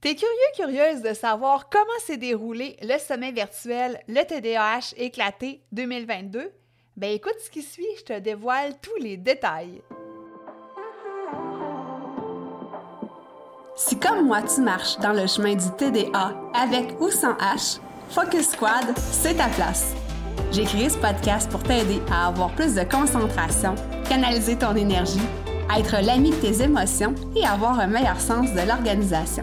T'es curieux, curieuse de savoir comment s'est déroulé le sommet virtuel, le TDAH éclaté 2022? Ben écoute ce qui suit, je te dévoile tous les détails. Si comme moi tu marches dans le chemin du TDA avec ou sans H, Focus Squad, c'est ta place. J'ai créé ce podcast pour t'aider à avoir plus de concentration, canaliser ton énergie, être l'ami de tes émotions et avoir un meilleur sens de l'organisation.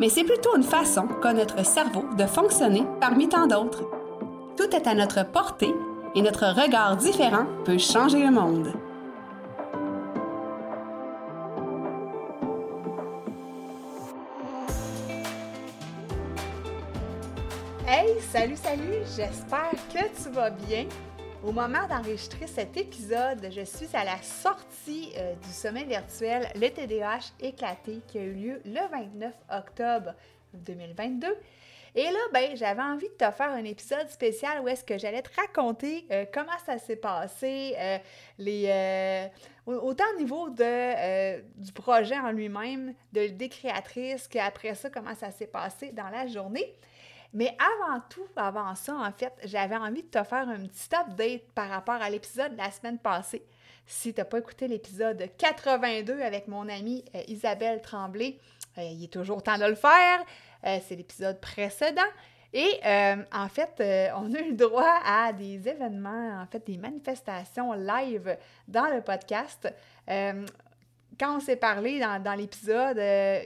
mais c'est plutôt une façon qu'a notre cerveau de fonctionner parmi tant d'autres. Tout est à notre portée et notre regard différent peut changer le monde. Hey, salut, salut, j'espère que tu vas bien. Au moment d'enregistrer cet épisode, je suis à la sortie euh, du sommet virtuel Le TDAH éclaté qui a eu lieu le 29 octobre 2022. Et là, ben, j'avais envie de te faire un épisode spécial où est-ce que j'allais te raconter euh, comment ça s'est passé, euh, autant au niveau du projet en lui-même, de l'idée créatrice, qu'après ça, comment ça s'est passé dans la journée. Mais avant tout, avant ça, en fait, j'avais envie de te faire un petit update par rapport à l'épisode de la semaine passée. Si tu n'as pas écouté l'épisode 82 avec mon amie euh, Isabelle Tremblay, euh, il est toujours temps de le faire. Euh, c'est l'épisode précédent. Et en fait, on a eu le droit à des événements, en fait, des manifestations live dans le podcast quand on s'est parlé dans, dans l'épisode,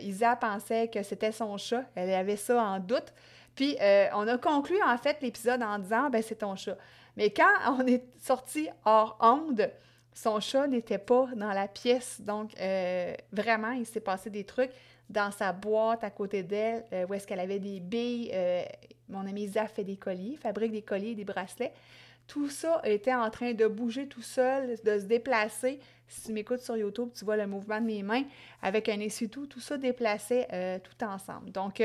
Isa pensait que c'était son chat. Elle avait ça en doute. Puis euh, on a conclu en fait l'épisode en disant ben c'est ton chat. Mais quand on est sorti hors onde, son chat n'était pas dans la pièce. Donc euh, vraiment, il s'est passé des trucs dans sa boîte à côté d'elle, euh, où est-ce qu'elle avait des billes. mon ami Isa fait des colliers, fabrique des colliers des bracelets. Tout ça était en train de bouger tout seul, de se déplacer. Si tu m'écoutes sur YouTube, tu vois le mouvement de mes mains avec un essuie-tout. Tout ça déplaçait tout ensemble. Donc,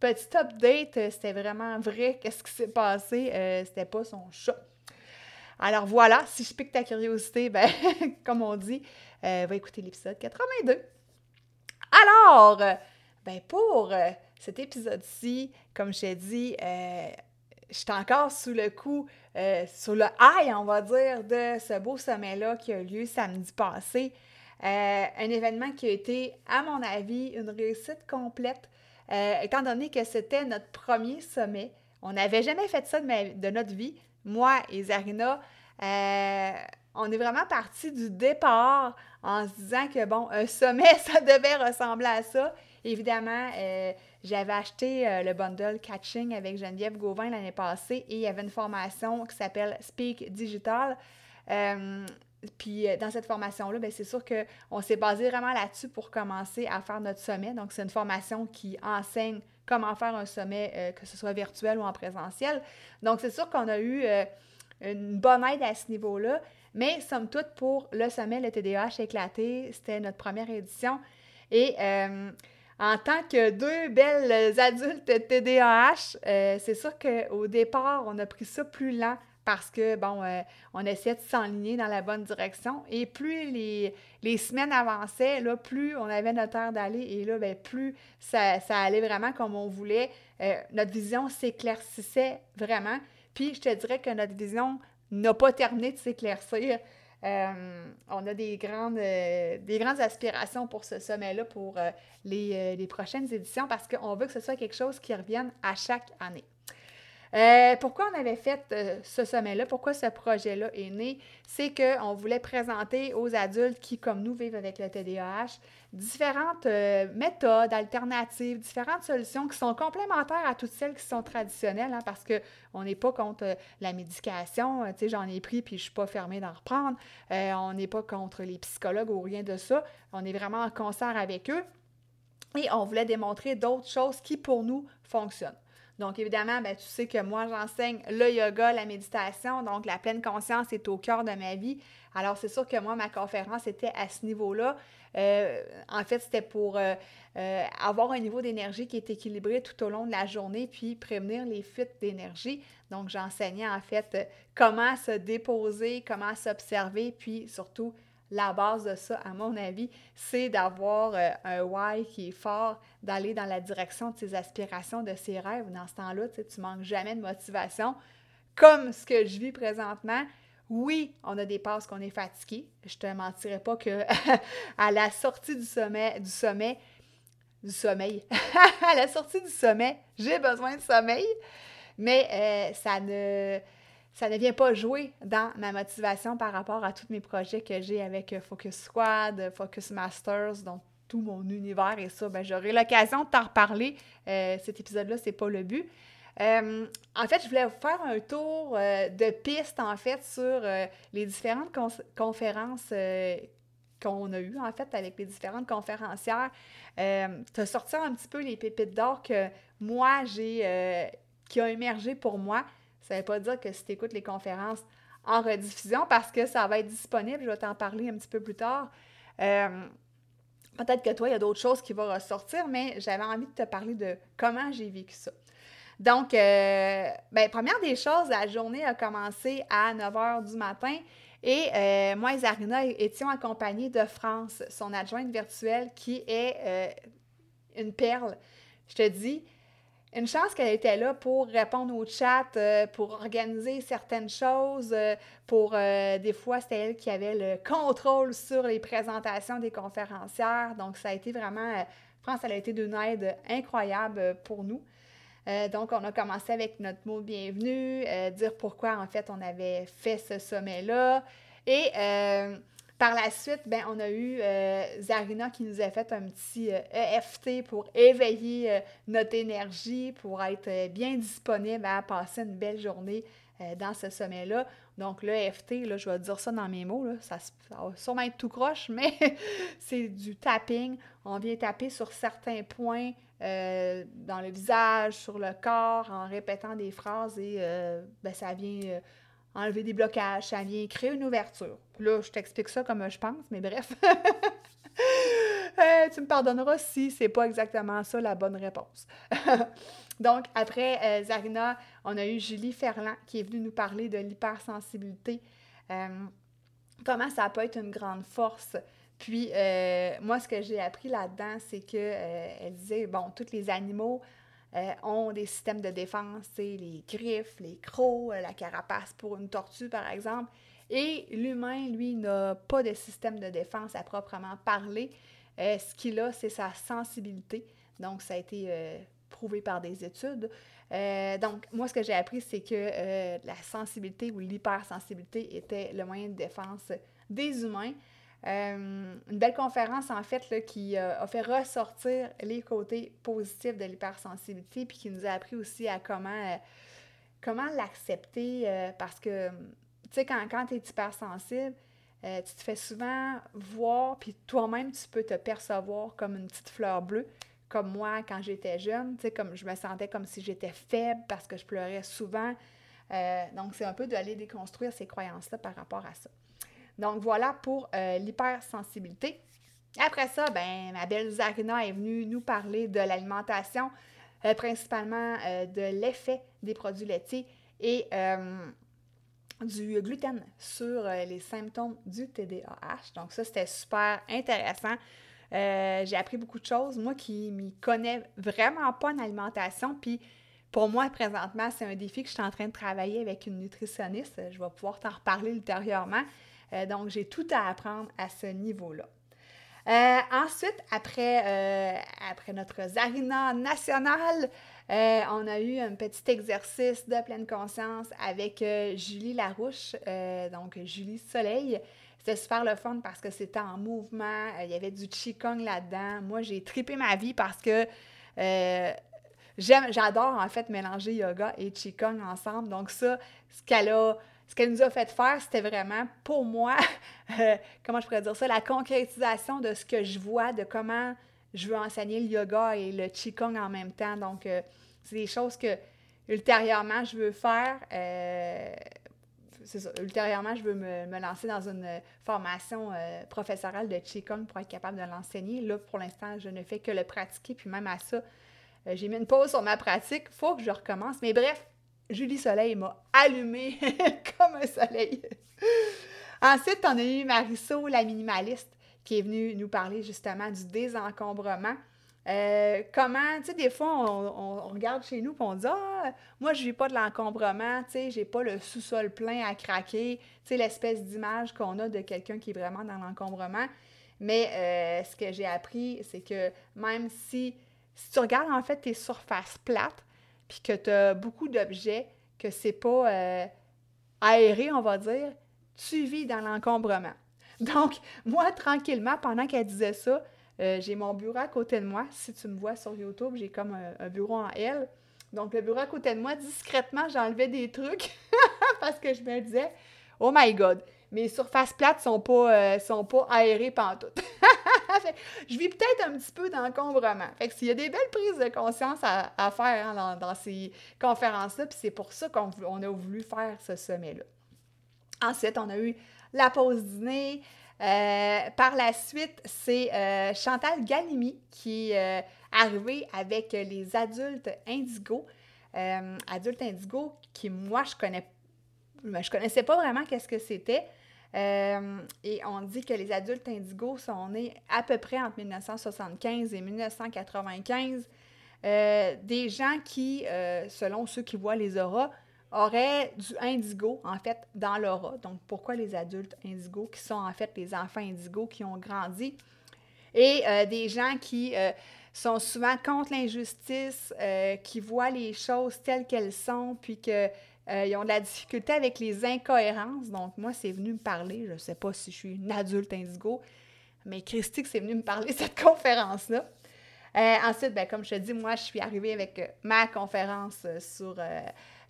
Petit update, euh, c'était vraiment vrai. Qu'est-ce qui s'est passé? Euh, c'était pas son chat. Alors voilà, si je pique ta curiosité, ben, comme on dit, euh, va écouter l'épisode 82. Alors, ben pour cet épisode-ci, comme je t'ai dit, je suis encore sous le coup, sur le high, on va dire, de ce beau sommet-là qui a eu lieu samedi passé. un événement qui a été, à mon avis, une réussite complète. Euh, étant donné que c'était notre premier sommet. On n'avait jamais fait ça de, notre vie. Moi et Zarina, euh, on est vraiment parti du départ en se disant que, bon, un sommet, ça devait ressembler à ça. Évidemment, euh, j'avais acheté le bundle Catching avec Geneviève Gauvin l'année passée et il y avait une formation qui s'appelle Speak Digital. Puis euh, dans cette formation-là, ben, c'est sûr qu'on s'est basé vraiment là-dessus pour commencer à faire notre sommet. Donc, c'est une formation qui enseigne comment faire un sommet, euh, que ce soit virtuel ou en présentiel. Donc, c'est sûr qu'on a eu euh, une bonne aide à ce niveau-là. Mais somme toute, pour le sommet, le TDAH éclaté, c'était notre première édition. Et en tant que deux belles adultes TDAH, c'est sûr qu'au départ, on a pris ça plus lent parce que, bon, euh, on essayait de s'enligner dans la bonne direction. Et plus les, semaines avançaient, là, plus on avait notre heure d'aller et là, bien, plus ça, allait vraiment comme on voulait. Euh, notre vision s'éclaircissait vraiment. Puis, je te dirais que notre vision n'a pas terminé de s'éclaircir. Euh, on a des grandes, des grandes aspirations pour ce sommet-là pour les, les prochaines éditions parce qu'on veut que ce soit quelque chose qui revienne à chaque année. Euh, pourquoi on avait fait euh, ce sommet-là? Pourquoi ce projet-là est né? C'est qu'on voulait présenter aux adultes qui, comme nous, vivent avec le TDAH, différentes euh, méthodes alternatives, différentes solutions qui sont complémentaires à toutes celles qui sont traditionnelles, hein, parce qu'on n'est pas contre la médication. tu sais, j'en ai pris puis je ne suis pas fermée d'en reprendre. on n'est pas contre les psychologues ou rien de ça. On est vraiment en concert avec eux. Et on voulait démontrer d'autres choses qui, pour nous, fonctionnent. Donc, évidemment, ben, tu sais que moi, j'enseigne le yoga, la méditation, donc la pleine conscience est au cœur de ma vie. Alors, c'est sûr que moi, ma conférence était à ce niveau-là. Euh, en fait, c'était pour euh, euh, avoir un niveau d'énergie qui est équilibré tout au long de la journée, puis prévenir les fuites d'énergie. Donc, j'enseignais en fait comment se déposer, comment s'observer, puis surtout la base de ça, à mon avis, c'est d'avoir euh, un why qui est fort, d'aller dans la direction de ses aspirations, de ses rêves. Dans ce temps-là, tu ne manques jamais de motivation. Comme ce que je vis présentement, oui, on a des passes qu'on est fatigué. Je te mentirais pas que à la sortie du sommet, du sommet, du sommeil, à la sortie du sommet, j'ai besoin de sommeil, mais euh, ça ne ça ne vient pas jouer dans ma motivation par rapport à tous mes projets que j'ai avec euh, Focus Squad, euh, Focus Masters, donc tout mon univers et ça, ben, j'aurai l'occasion de t'en reparler. Euh, cet épisode-là, c'est pas le but. en fait, je voulais vous faire un tour de piste, en fait, sur les différentes conférences qu'on a eues, en fait, avec les différentes conférencières. te sortir un petit peu les pépites d'or que moi, j'ai, qui ont émergé pour moi. Ça ne veut pas dire que si tu écoutes les conférences en rediffusion, parce que ça va être disponible, je vais t'en parler un petit peu plus tard. Euh, peut-être que toi, il y a d'autres choses qui vont ressortir, mais j'avais envie de te parler de comment j'ai vécu ça. Donc, euh, ben, première des choses, la journée a commencé à 9 h du matin et euh, moi et Zarina étions accompagnés de France, son adjointe virtuelle, qui est une perle. Je te dis, une chance qu'elle était là pour répondre au chat, euh, pour organiser certaines choses, euh, pour euh, des fois c'était elle qui avait le contrôle sur les présentations des conférencières. Donc ça a été vraiment, France, elle a été d'une aide incroyable pour nous. donc on a commencé avec notre mot bienvenue, dire pourquoi en fait on avait fait ce sommet-là. Et par la suite, ben, on a eu euh, Zarina qui nous a fait un petit EFT euh, e pour éveiller euh, notre énergie, pour être bien disponible à passer une belle journée dans ce sommet-là. Donc, l'EFT, là, je vais dire ça dans mes mots, ça, va sûrement être tout croche, mais c'est du tapping. On vient taper sur certains points dans le visage, sur le corps, en répétant des phrases et ben, ça vient enlever des blocages, ça vient créer une ouverture. là, je t'explique ça comme je pense, mais bref. Euh, tu me pardonneras si c'est pas exactement ça la bonne réponse. Donc, après euh, Zarina, on a eu Julie Ferland qui est venue nous parler de l'hypersensibilité. Euh, comment ça peut être une grande force? Puis, moi, ce que j'ai appris là-dedans, c'est qu'elle elle disait, bon, tous les animaux euh, ont des systèmes de défense, les griffes, les crocs, euh, la carapace pour une tortue, par exemple. Et l'humain, lui, n'a pas de système de défense à proprement parler. Euh, ce qu'il a, c'est sa sensibilité. Donc, ça a été prouvé par des études. donc, moi, ce que j'ai appris, c'est que la sensibilité ou l'hypersensibilité était le moyen de défense des humains. Euh, une belle conférence, en fait, qui euh, a fait ressortir les côtés positifs de l'hypersensibilité, puis qui nous a appris aussi à comment, euh, comment l'accepter, parce que, tu sais, quand, quand tu es hypersensible, tu te fais souvent voir, puis toi-même, tu peux te percevoir comme une petite fleur bleue, comme moi quand j'étais jeune, tu sais, comme je me sentais comme si j'étais faible parce que je pleurais souvent. donc, c'est un peu d'aller déconstruire ces croyances-là par rapport à ça. Donc voilà pour euh, l'hypersensibilité. Après ça, ben, ma belle Zarina est venue nous parler de l'alimentation, euh, principalement euh, de l'effet des produits laitiers et du gluten sur les symptômes du TDAH. Donc ça, c'était super intéressant. j'ai appris beaucoup de choses. Moi qui m'y connais vraiment pas en alimentation, puis pour moi, présentement, c'est un défi que je suis en train de travailler avec une nutritionniste. Je vais pouvoir t'en reparler ultérieurement. Euh, donc, j'ai tout à apprendre à ce niveau-là. Euh, ensuite, après, euh, après notre Zarina nationale, on a eu un petit exercice de pleine conscience avec Julie Larouche, donc Julie Soleil. C'était super le fun parce que c'était en mouvement, il y avait du Qigong là-dedans. Moi, j'ai tripé ma vie parce que j'adore en fait mélanger yoga et Qigong ensemble. Donc ça, ce qu'elle a ce qu'elle nous a fait faire, c'était vraiment, pour moi, euh, comment je pourrais dire ça, la concrétisation de ce que je vois, de comment je veux enseigner le yoga et le qigong en même temps. Donc, euh, c'est des choses que ultérieurement je veux faire. Euh, c'est ça. Ultérieurement, je veux me, lancer dans une formation professorale de Qigong pour être capable de l'enseigner. Là, pour l'instant, je ne fais que le pratiquer. Puis même à ça, j'ai mis une pause sur ma pratique. Il faut que je recommence. Mais bref, Julie Soleil m'a allumé comme un soleil. Ensuite, on a eu Marisol, la minimaliste, qui est venue nous parler justement du désencombrement. Euh, comment, tu sais, des fois, on, regarde chez nous et on dit Ah, moi, je n'ai pas de l'encombrement, tu sais, j'ai pas le sous-sol plein à craquer, tu sais, l'espèce d'image qu'on a de quelqu'un qui est vraiment dans l'encombrement. Mais euh, ce que j'ai appris, c'est que même si, si tu regardes en fait tes surfaces plates, puis que tu as beaucoup d'objets, que c'est pas euh, aéré, on va dire, tu vis dans l'encombrement. Donc, moi, tranquillement, pendant qu'elle disait ça, euh, j'ai mon bureau à côté de moi. Si tu me vois sur YouTube, j'ai comme un, bureau en L. Donc, le bureau à côté de moi, discrètement, j'enlevais des trucs parce que je me disais, oh my God, mes surfaces plates sont euh, sont pas aérées pantoute. je vis peut-être un petit peu d'encombrement. Fait s'il y a des belles prises de conscience à, faire hein, dans, ces conférences-là, puis c'est pour ça qu'on a voulu faire ce sommet-là. Ensuite, on a eu la pause dîner. Euh, par la suite, c'est euh, Chantal Galimi qui est euh, arrivée avec les adultes indigo. adultes indigo qui, moi, je connais je connaissais pas vraiment qu'est-ce que c'était. Et on dit que les adultes indigos sont nés à peu près entre 1975 et 1995. des gens qui, selon ceux qui voient les auras, auraient du indigo, en fait, dans l'aura. Donc, pourquoi les adultes indigos, qui sont en fait les enfants indigos qui ont grandi, et euh, des gens qui euh, sont souvent contre l'injustice, euh, qui voient les choses telles qu'elles sont, puis qu'ils ont de la difficulté avec les incohérences. Donc, moi, c'est venu me parler. Je ne sais pas si je suis une adulte indigo, mais Christy, c'est venu me parler cette conférence-là. ensuite, ben, comme je te dis, moi, je suis arrivée avec ma conférence sur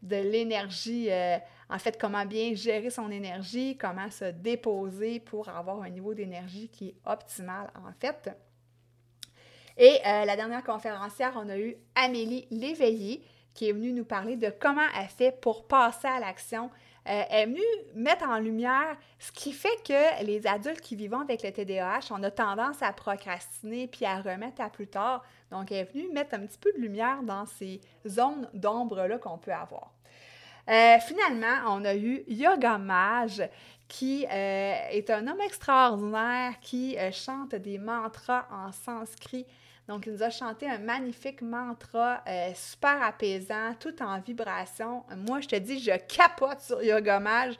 de l'énergie, euh, en fait, comment bien gérer son énergie, comment se déposer pour avoir un niveau d'énergie qui est optimal, en fait. Et euh, la dernière conférencière, on a eu Amélie Léveillé, qui est venue nous parler de comment elle fait pour passer à l'action. Euh, elle est venue mettre en lumière ce qui fait que les adultes qui vivent avec le TDAH, on a tendance à procrastiner puis à remettre à plus tard. Donc, elle est venue mettre un petit peu de lumière dans ces zones d'ombre-là qu'on peut avoir. Euh, finalement, on a eu Yoga Mage, qui euh, est un homme extraordinaire qui chante des mantras en sanskrit. Donc, il nous a chanté un magnifique mantra super apaisant, tout en vibration. Moi, je te dis, je capote sur Yoga Mage.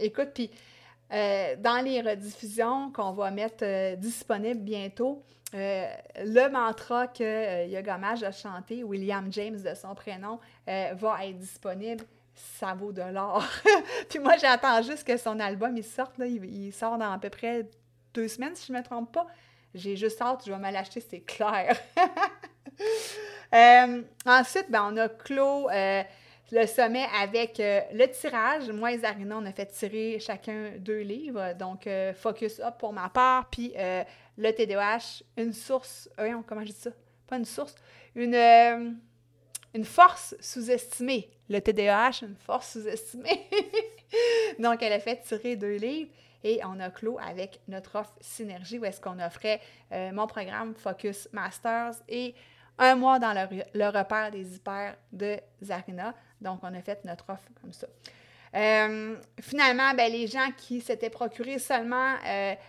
écoute, puis dans les rediffusions qu'on va mettre disponibles bientôt, euh, le mantra que euh, Yoga Mage a chanté, William James de son prénom, euh, va être disponible. Ça vaut de l'or. Puis moi, j'attends juste que son album il sorte. Il, sort dans à peu près deux semaines, si je ne me trompe pas. J'ai juste hâte, je vais me l'acheter, c'est clair. ensuite, ben, on a clos le sommet avec le tirage. Moi et Zarina, on a fait tirer chacun deux livres. Donc, Focus Up pour ma part, puis le TDAH, une source, comment je dis ça? Pas une source, une, euh, une force sous-estimée. Le TDAH, une force sous-estimée. Donc, elle a fait tirer deux livres et on a clos avec notre offre Synergie où est-ce qu'on offrait euh, mon programme Focus Masters et un mois dans le, repère des hyper de Zarina. Donc, on a fait notre offre comme ça. Euh, finalement, ben, les gens qui s'étaient procurés seulement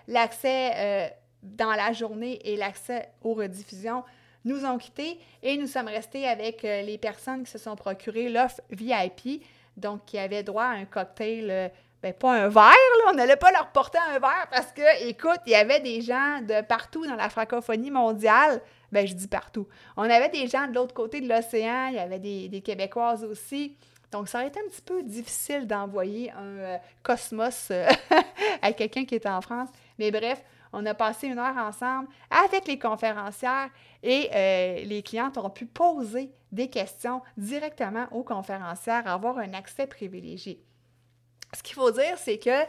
l'accès dans la journée et l'accès aux rediffusions nous ont quittés et nous sommes restés avec euh, les personnes qui se sont procurées l'offre VIP, donc qui avaient droit à un cocktail, euh, ben, pas un verre, là, on n'allait pas leur porter un verre parce que, écoute, il y avait des gens de partout dans la francophonie mondiale, ben je dis partout. On avait des gens de l'autre côté de l'océan, il y avait des, Québécoises aussi. Donc, ça aurait été un petit peu difficile d'envoyer un euh, Cosmos à quelqu'un qui est en France. Mais bref, on a passé une heure ensemble avec les conférencières et euh, les clientes ont pu poser des questions directement aux conférencières, avoir un accès privilégié. Ce qu'il faut dire, c'est que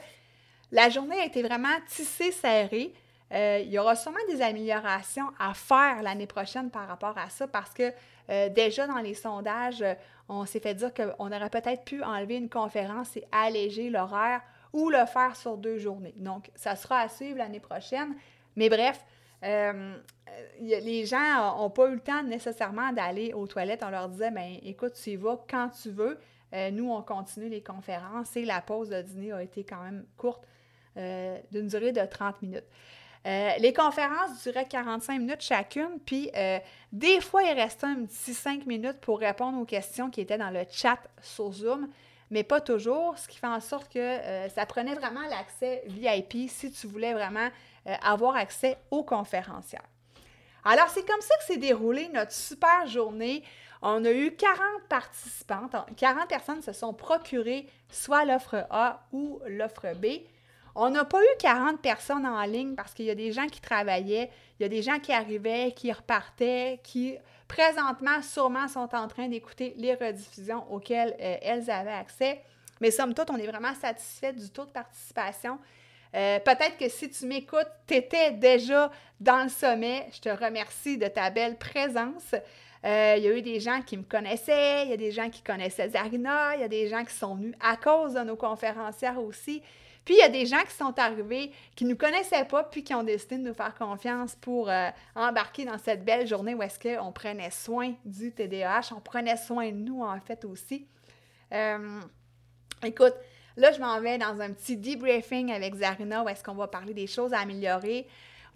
la journée a été vraiment tissée, serrée. il y aura sûrement des améliorations à faire l'année prochaine par rapport à ça parce que déjà dans les sondages, on s'est fait dire qu'on aurait peut-être pu enlever une conférence et alléger l'horaire ou le faire sur deux journées. Donc, ça sera à suivre l'année prochaine. Mais bref, euh, les gens n'ont pas eu le temps nécessairement d'aller aux toilettes. On leur disait, ben écoute, tu y vas quand tu veux. Euh, nous, on continue les conférences et la pause de dîner a été quand même courte, euh, d'une durée de 30 minutes. les conférences duraient 45 minutes chacune, puis des fois, il restait un petit 5 minutes pour répondre aux questions qui étaient dans le chat sur Zoom mais pas toujours, ce qui fait en sorte que euh, ça prenait vraiment l'accès VIP si tu voulais vraiment euh, avoir accès aux conférencières. Alors, c'est comme ça que s'est déroulée notre super journée. On a eu 40 participantes, 40 personnes se sont procurées soit l'offre A ou l'offre B. On n'a pas eu 40 personnes en ligne parce qu'il y a des gens qui travaillaient, il y a des gens qui arrivaient, qui repartaient, qui présentement, sûrement, sont en train d'écouter les rediffusions auxquelles euh, elles avaient accès. Mais somme toute, on est vraiment satisfait du taux de participation. Euh, peut-être que si tu m'écoutes, tu étais déjà dans le sommet. Je te remercie de ta belle présence. Euh, il y a eu des gens qui me connaissaient, il y a des gens qui connaissaient Zarina, il y a des gens qui sont venus à cause de nos conférencières aussi. Puis il y a des gens qui sont arrivés, qui ne nous connaissaient pas, puis qui ont décidé de nous faire confiance pour euh, embarquer dans cette belle journée où est-ce qu'on prenait soin du TDAH, on prenait soin de nous en fait aussi. Euh, écoute, là, je m'en vais dans un petit debriefing avec Zarina où est-ce qu'on va parler des choses à améliorer.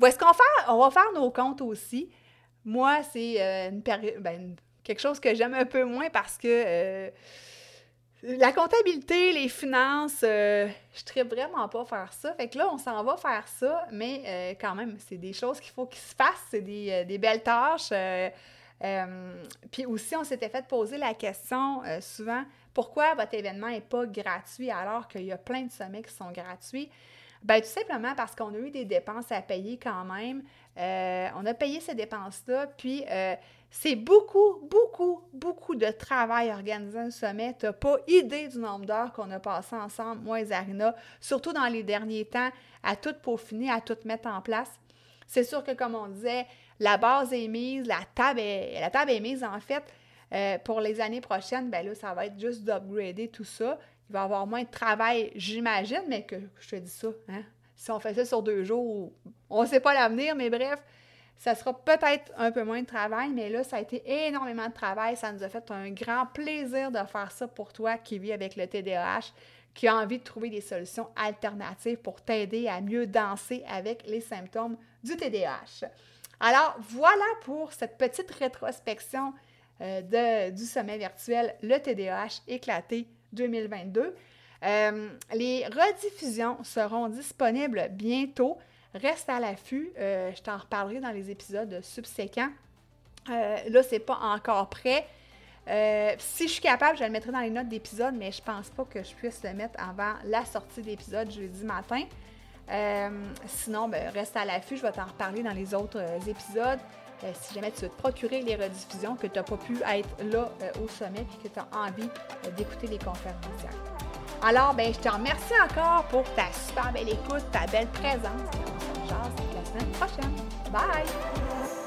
Où est-ce qu'on va, faire nos comptes aussi. Moi, c'est euh, une période, ben, quelque chose que j'aime un peu moins parce que la comptabilité, les finances, euh, je ne vraiment pas faire ça. Fait que là, on s'en va faire ça, mais euh, quand même, c'est des choses qu'il faut qu'ils se fassent, c'est des, euh, belles tâches. puis aussi, on s'était fait poser la question souvent pourquoi votre événement n'est pas gratuit alors qu'il y a plein de sommets qui sont gratuits? Bien, tout simplement parce qu'on a eu des dépenses à payer quand même. on a payé ces dépenses-là, puis c'est beaucoup, beaucoup, beaucoup de travail organiser un sommet. Tu n'as pas idée du nombre d'heures qu'on a passé ensemble, moi et Zarina, surtout dans les derniers temps, à tout peaufiner, à tout mettre en place. C'est sûr que, comme on disait, la base est mise, la table est, la table est mise, en fait. Euh, pour les années prochaines, ben là, ça va être juste d'upgrader tout ça. Il va avoir moins de travail, j'imagine, mais que je te dis ça, hein? Si on fait ça sur deux jours, on ne sait pas l'avenir, mais bref, ça sera peut-être un peu moins de travail, mais là, ça a été énormément de travail. Ça nous a fait un grand plaisir de faire ça pour toi qui vis avec le TDAH, qui a envie de trouver des solutions alternatives pour t'aider à mieux danser avec les symptômes du TDAH. Alors, voilà pour cette petite rétrospection euh, du sommet virtuel Le TDAH éclaté 2022. Euh, les rediffusions seront disponibles bientôt. Reste à l'affût. Euh, je t'en reparlerai dans les épisodes subséquents. Euh, là, c'est pas encore prêt. Euh, si je suis capable, je le mettrai dans les notes d'épisode, mais je pense pas que je puisse le mettre avant la sortie d'épisode jeudi matin. sinon, ben, reste à l'affût, je vais t'en reparler dans les autres épisodes. Si jamais tu veux te procurer les rediffusions, que tu n'as pas pu être là au sommet et que tu as envie d'écouter les conférences. Alors, ben, je te remercie encore pour ta super belle écoute, ta belle présence. Et on la semaine prochaine. Bye!